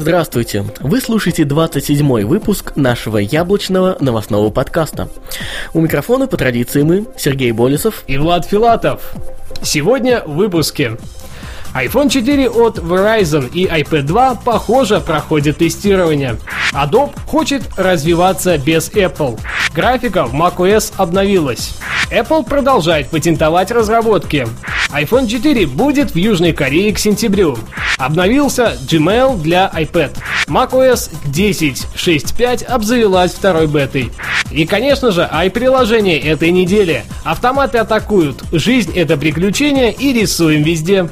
Здравствуйте! Вы слушаете 27-й выпуск нашего яблочного новостного подкаста. У микрофона по традиции мы, Сергей Болесов и Влад Филатов. Сегодня в выпуске iPhone 4 от Verizon и iPad 2, похоже, проходят тестирование. Adobe хочет развиваться без Apple. Графика в macOS обновилась. Apple продолжает патентовать разработки. iPhone 4 будет в Южной Корее к сентябрю. Обновился Gmail для iPad. macOS 10.6.5 обзавелась второй бетой. И, конечно же, i-приложение этой недели. Автоматы атакуют. Жизнь — это приключение и рисуем везде.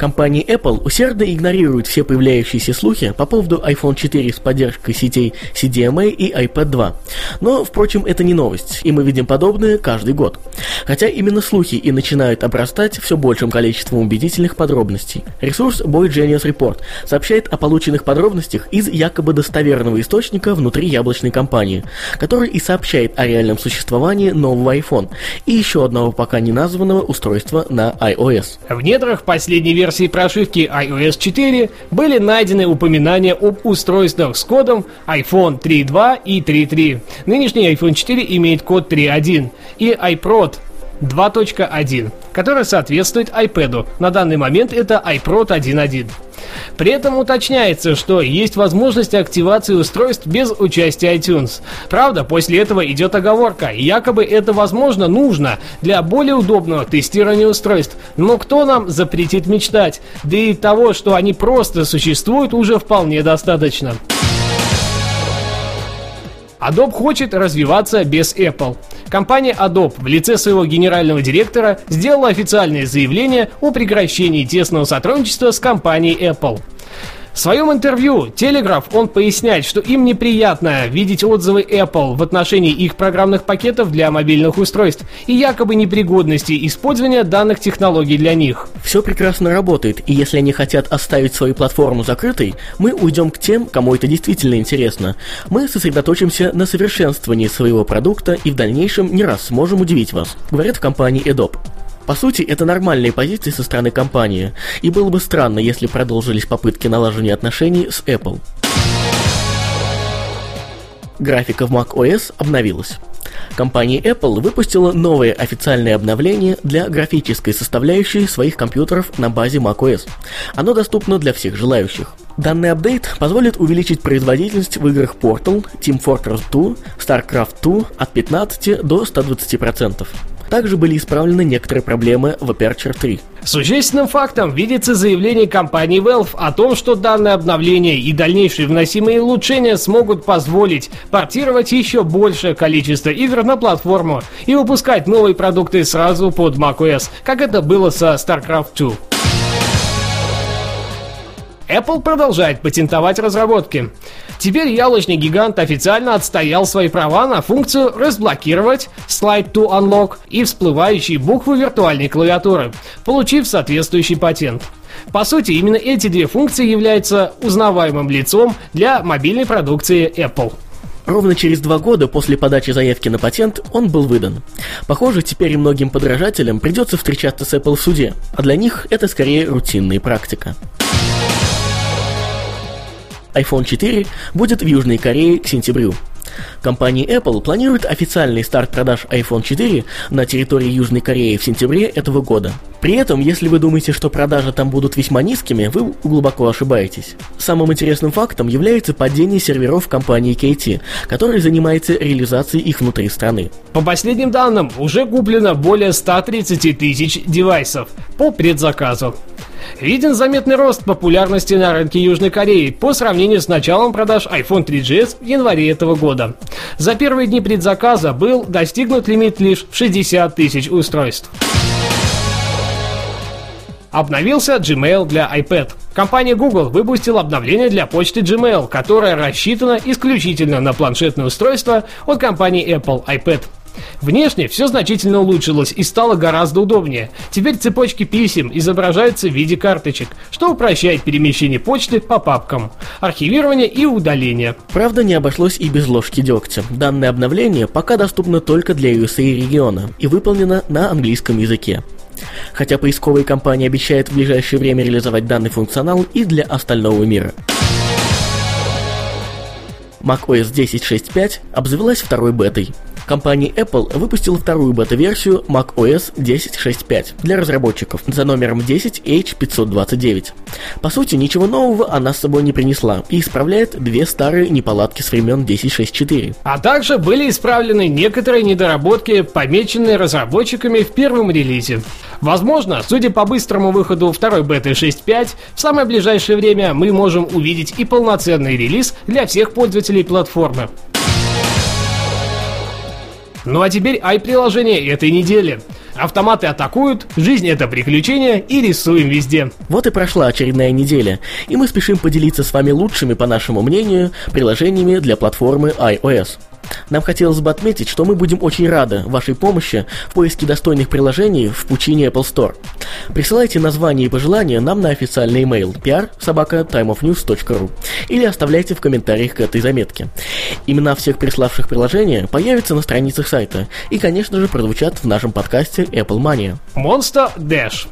Компания Apple усердно игнорирует все появляющиеся слухи по поводу iPhone 4 с поддержкой сетей CDMA и iPad 2. Но, впрочем, это не новость, и мы видим подобное каждый год. Хотя именно слухи и начинают обрастать все большим количеством убедительных подробностей. Ресурс Boy Genius Report сообщает о полученных подробностях из якобы достоверного источника внутри яблочной компании, который и сообщает о реальном существовании нового iPhone и еще одного пока не названного устройства на iOS. В недрах последней версии версии прошивки iOS 4 были найдены упоминания об устройствах с кодом iPhone 3.2 и 3.3. Нынешний iPhone 4 имеет код 3.1 и iProd 2.1, который соответствует iPad. На данный момент это iProd 1.1. При этом уточняется, что есть возможность активации устройств без участия iTunes. Правда, после этого идет оговорка, якобы это возможно нужно для более удобного тестирования устройств. Но кто нам запретит мечтать? Да и того, что они просто существуют, уже вполне достаточно. Adobe хочет развиваться без Apple. Компания Adobe в лице своего генерального директора сделала официальное заявление о прекращении тесного сотрудничества с компанией Apple. Своем интервью Telegraph он поясняет, что им неприятно видеть отзывы Apple в отношении их программных пакетов для мобильных устройств и якобы непригодности использования данных технологий для них. Все прекрасно работает, и если они хотят оставить свою платформу закрытой, мы уйдем к тем, кому это действительно интересно. Мы сосредоточимся на совершенствовании своего продукта и в дальнейшем не раз сможем удивить вас, говорят в компании Adobe. По сути, это нормальные позиции со стороны компании, и было бы странно, если продолжились попытки налаживания отношений с Apple. Графика в macOS обновилась. Компания Apple выпустила новое официальное обновление для графической составляющей своих компьютеров на базе macOS. Оно доступно для всех желающих. Данный апдейт позволит увеличить производительность в играх Portal, Team Fortress 2, StarCraft 2 от 15 до 120%. Также были исправлены некоторые проблемы в Aperture 3. Существенным фактом видится заявление компании Valve о том, что данное обновление и дальнейшие вносимые улучшения смогут позволить портировать еще большее количество игр на платформу и выпускать новые продукты сразу под macOS, как это было со StarCraft 2. Apple продолжает патентовать разработки. Теперь яблочный гигант официально отстоял свои права на функцию разблокировать Slide to Unlock и всплывающие буквы виртуальной клавиатуры, получив соответствующий патент. По сути, именно эти две функции являются узнаваемым лицом для мобильной продукции Apple. Ровно через два года после подачи заявки на патент он был выдан. Похоже, теперь многим подражателям придется встречаться с Apple в суде, а для них это скорее рутинная практика iPhone 4 будет в Южной Корее к сентябрю. Компания Apple планирует официальный старт продаж iPhone 4 на территории Южной Кореи в сентябре этого года. При этом, если вы думаете, что продажи там будут весьма низкими, вы глубоко ошибаетесь. Самым интересным фактом является падение серверов компании KT, которая занимается реализацией их внутри страны. По последним данным, уже куплено более 130 тысяч девайсов по предзаказу. Виден заметный рост популярности на рынке Южной Кореи по сравнению с началом продаж iPhone 3GS в январе этого года. За первые дни предзаказа был достигнут лимит лишь в 60 тысяч устройств. Обновился Gmail для iPad. Компания Google выпустила обновление для почты Gmail, которое рассчитано исключительно на планшетное устройство от компании Apple iPad. Внешне все значительно улучшилось и стало гораздо удобнее. Теперь цепочки писем изображаются в виде карточек, что упрощает перемещение почты по папкам, архивирование и удаление. Правда, не обошлось и без ложки дегтя. Данное обновление пока доступно только для USA региона и выполнено на английском языке. Хотя поисковые компании обещают в ближайшее время реализовать данный функционал и для остального мира. macOS 10.6.5 обзавелась второй бетой. Компания Apple выпустила вторую бета-версию macOS 10.6.5 для разработчиков за номером 10H529. По сути, ничего нового она с собой не принесла и исправляет две старые неполадки с времен 10.6.4. А также были исправлены некоторые недоработки, помеченные разработчиками в первом релизе. Возможно, судя по быстрому выходу второй беты 6.5, в самое ближайшее время мы можем увидеть и полноценный релиз для всех пользователей платформы. Ну а теперь ай-приложение этой недели. Автоматы атакуют, жизнь это приключение и рисуем везде. Вот и прошла очередная неделя, и мы спешим поделиться с вами лучшими, по нашему мнению, приложениями для платформы iOS. Нам хотелось бы отметить, что мы будем очень рады вашей помощи в поиске достойных приложений в пучине Apple Store. Присылайте названия и пожелания нам на официальный email pr или оставляйте в комментариях к этой заметке. Имена всех приславших приложения появятся на страницах сайта и, конечно же, прозвучат в нашем подкасте Apple Mania. Monster Dash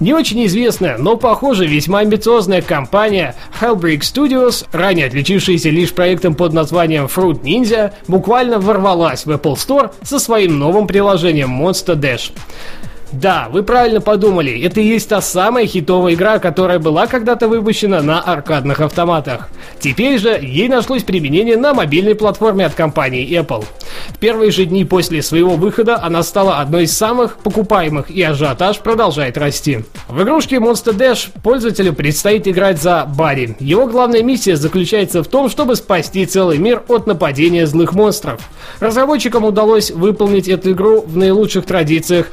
не очень известная, но, похоже, весьма амбициозная компания Hellbreak Studios, ранее отличившаяся лишь проектом под названием Fruit Ninja, буквально ворвалась в Apple Store со своим новым приложением Monster Dash. Да, вы правильно подумали, это и есть та самая хитовая игра, которая была когда-то выпущена на аркадных автоматах. Теперь же ей нашлось применение на мобильной платформе от компании Apple. В первые же дни после своего выхода она стала одной из самых покупаемых и ажиотаж продолжает расти. В игрушке Monster Dash пользователю предстоит играть за Барри. Его главная миссия заключается в том, чтобы спасти целый мир от нападения злых монстров. Разработчикам удалось выполнить эту игру в наилучших традициях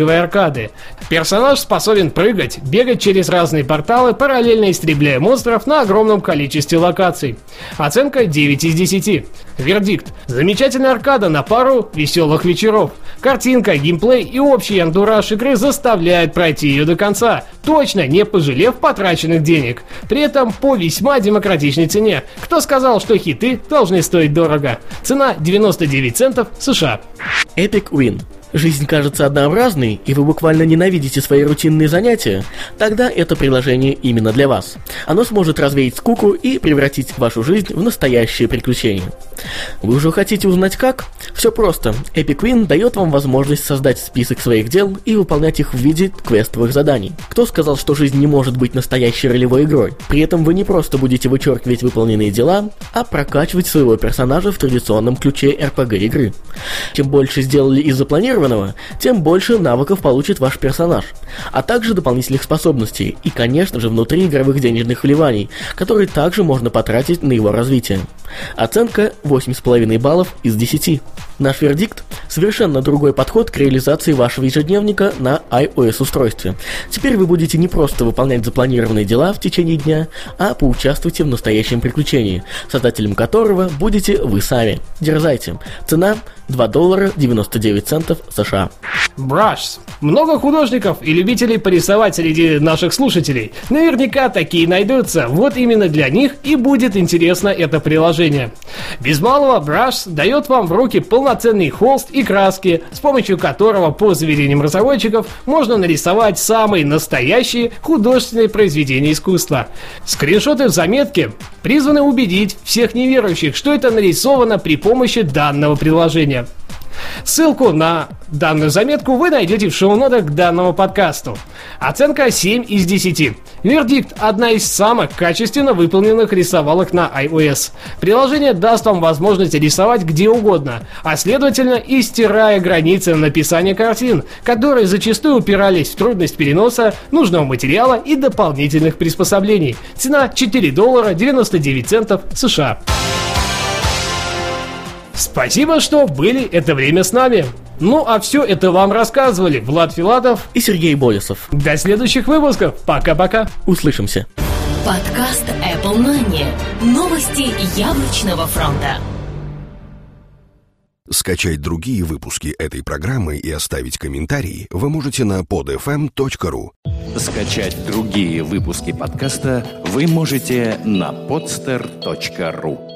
скроллинговой аркады. Персонаж способен прыгать, бегать через разные порталы, параллельно истребляя монстров на огромном количестве локаций. Оценка 9 из 10. Вердикт. Замечательная аркада на пару веселых вечеров. Картинка, геймплей и общий антураж игры заставляют пройти ее до конца, точно не пожалев потраченных денег. При этом по весьма демократичной цене. Кто сказал, что хиты должны стоить дорого? Цена 99 центов США. Epic Win жизнь кажется однообразной, и вы буквально ненавидите свои рутинные занятия, тогда это приложение именно для вас. Оно сможет развеять скуку и превратить вашу жизнь в настоящее приключение. Вы уже хотите узнать как? Все просто. Epic Win дает вам возможность создать список своих дел и выполнять их в виде квестовых заданий. Кто сказал, что жизнь не может быть настоящей ролевой игрой? При этом вы не просто будете вычеркивать выполненные дела, а прокачивать своего персонажа в традиционном ключе RPG игры. Чем больше сделали из запланированного, тем больше навыков получит ваш персонаж, а также дополнительных способностей и, конечно же, внутри игровых денежных вливаний, которые также можно потратить на его развитие. Оценка 8,5 баллов из 10. Наш вердикт – совершенно другой подход к реализации вашего ежедневника на iOS-устройстве. Теперь вы будете не просто выполнять запланированные дела в течение дня, а поучаствуйте в настоящем приключении, создателем которого будете вы сами. Дерзайте. Цена 2 доллара 99 центов США. Brush. Много художников и любителей порисовать среди наших слушателей. Наверняка такие найдутся. Вот именно для них и будет интересно это приложение. Без малого Brush дает вам в руки полноценный холст и краски, с помощью которого, по заверениям разработчиков, можно нарисовать самые настоящие художественные произведения искусства. Скриншоты в заметке призваны убедить всех неверующих, что это нарисовано при помощи данного приложения. Ссылку на данную заметку вы найдете в шоу-нотах к данному подкасту. Оценка 7 из 10. Вердикт – одна из самых качественно выполненных рисовалок на iOS. Приложение даст вам возможность рисовать где угодно, а следовательно и стирая границы написания картин, которые зачастую упирались в трудность переноса нужного материала и дополнительных приспособлений. Цена 4 доллара 99 центов США. Спасибо, что были это время с нами. Ну а все это вам рассказывали Влад Филатов и Сергей Болесов. До следующих выпусков. Пока-пока. Услышимся. Подкаст Apple Money. Новости яблочного фронта. Скачать другие выпуски этой программы и оставить комментарии вы можете на podfm.ru. Скачать другие выпуски подкаста вы можете на podster.ru.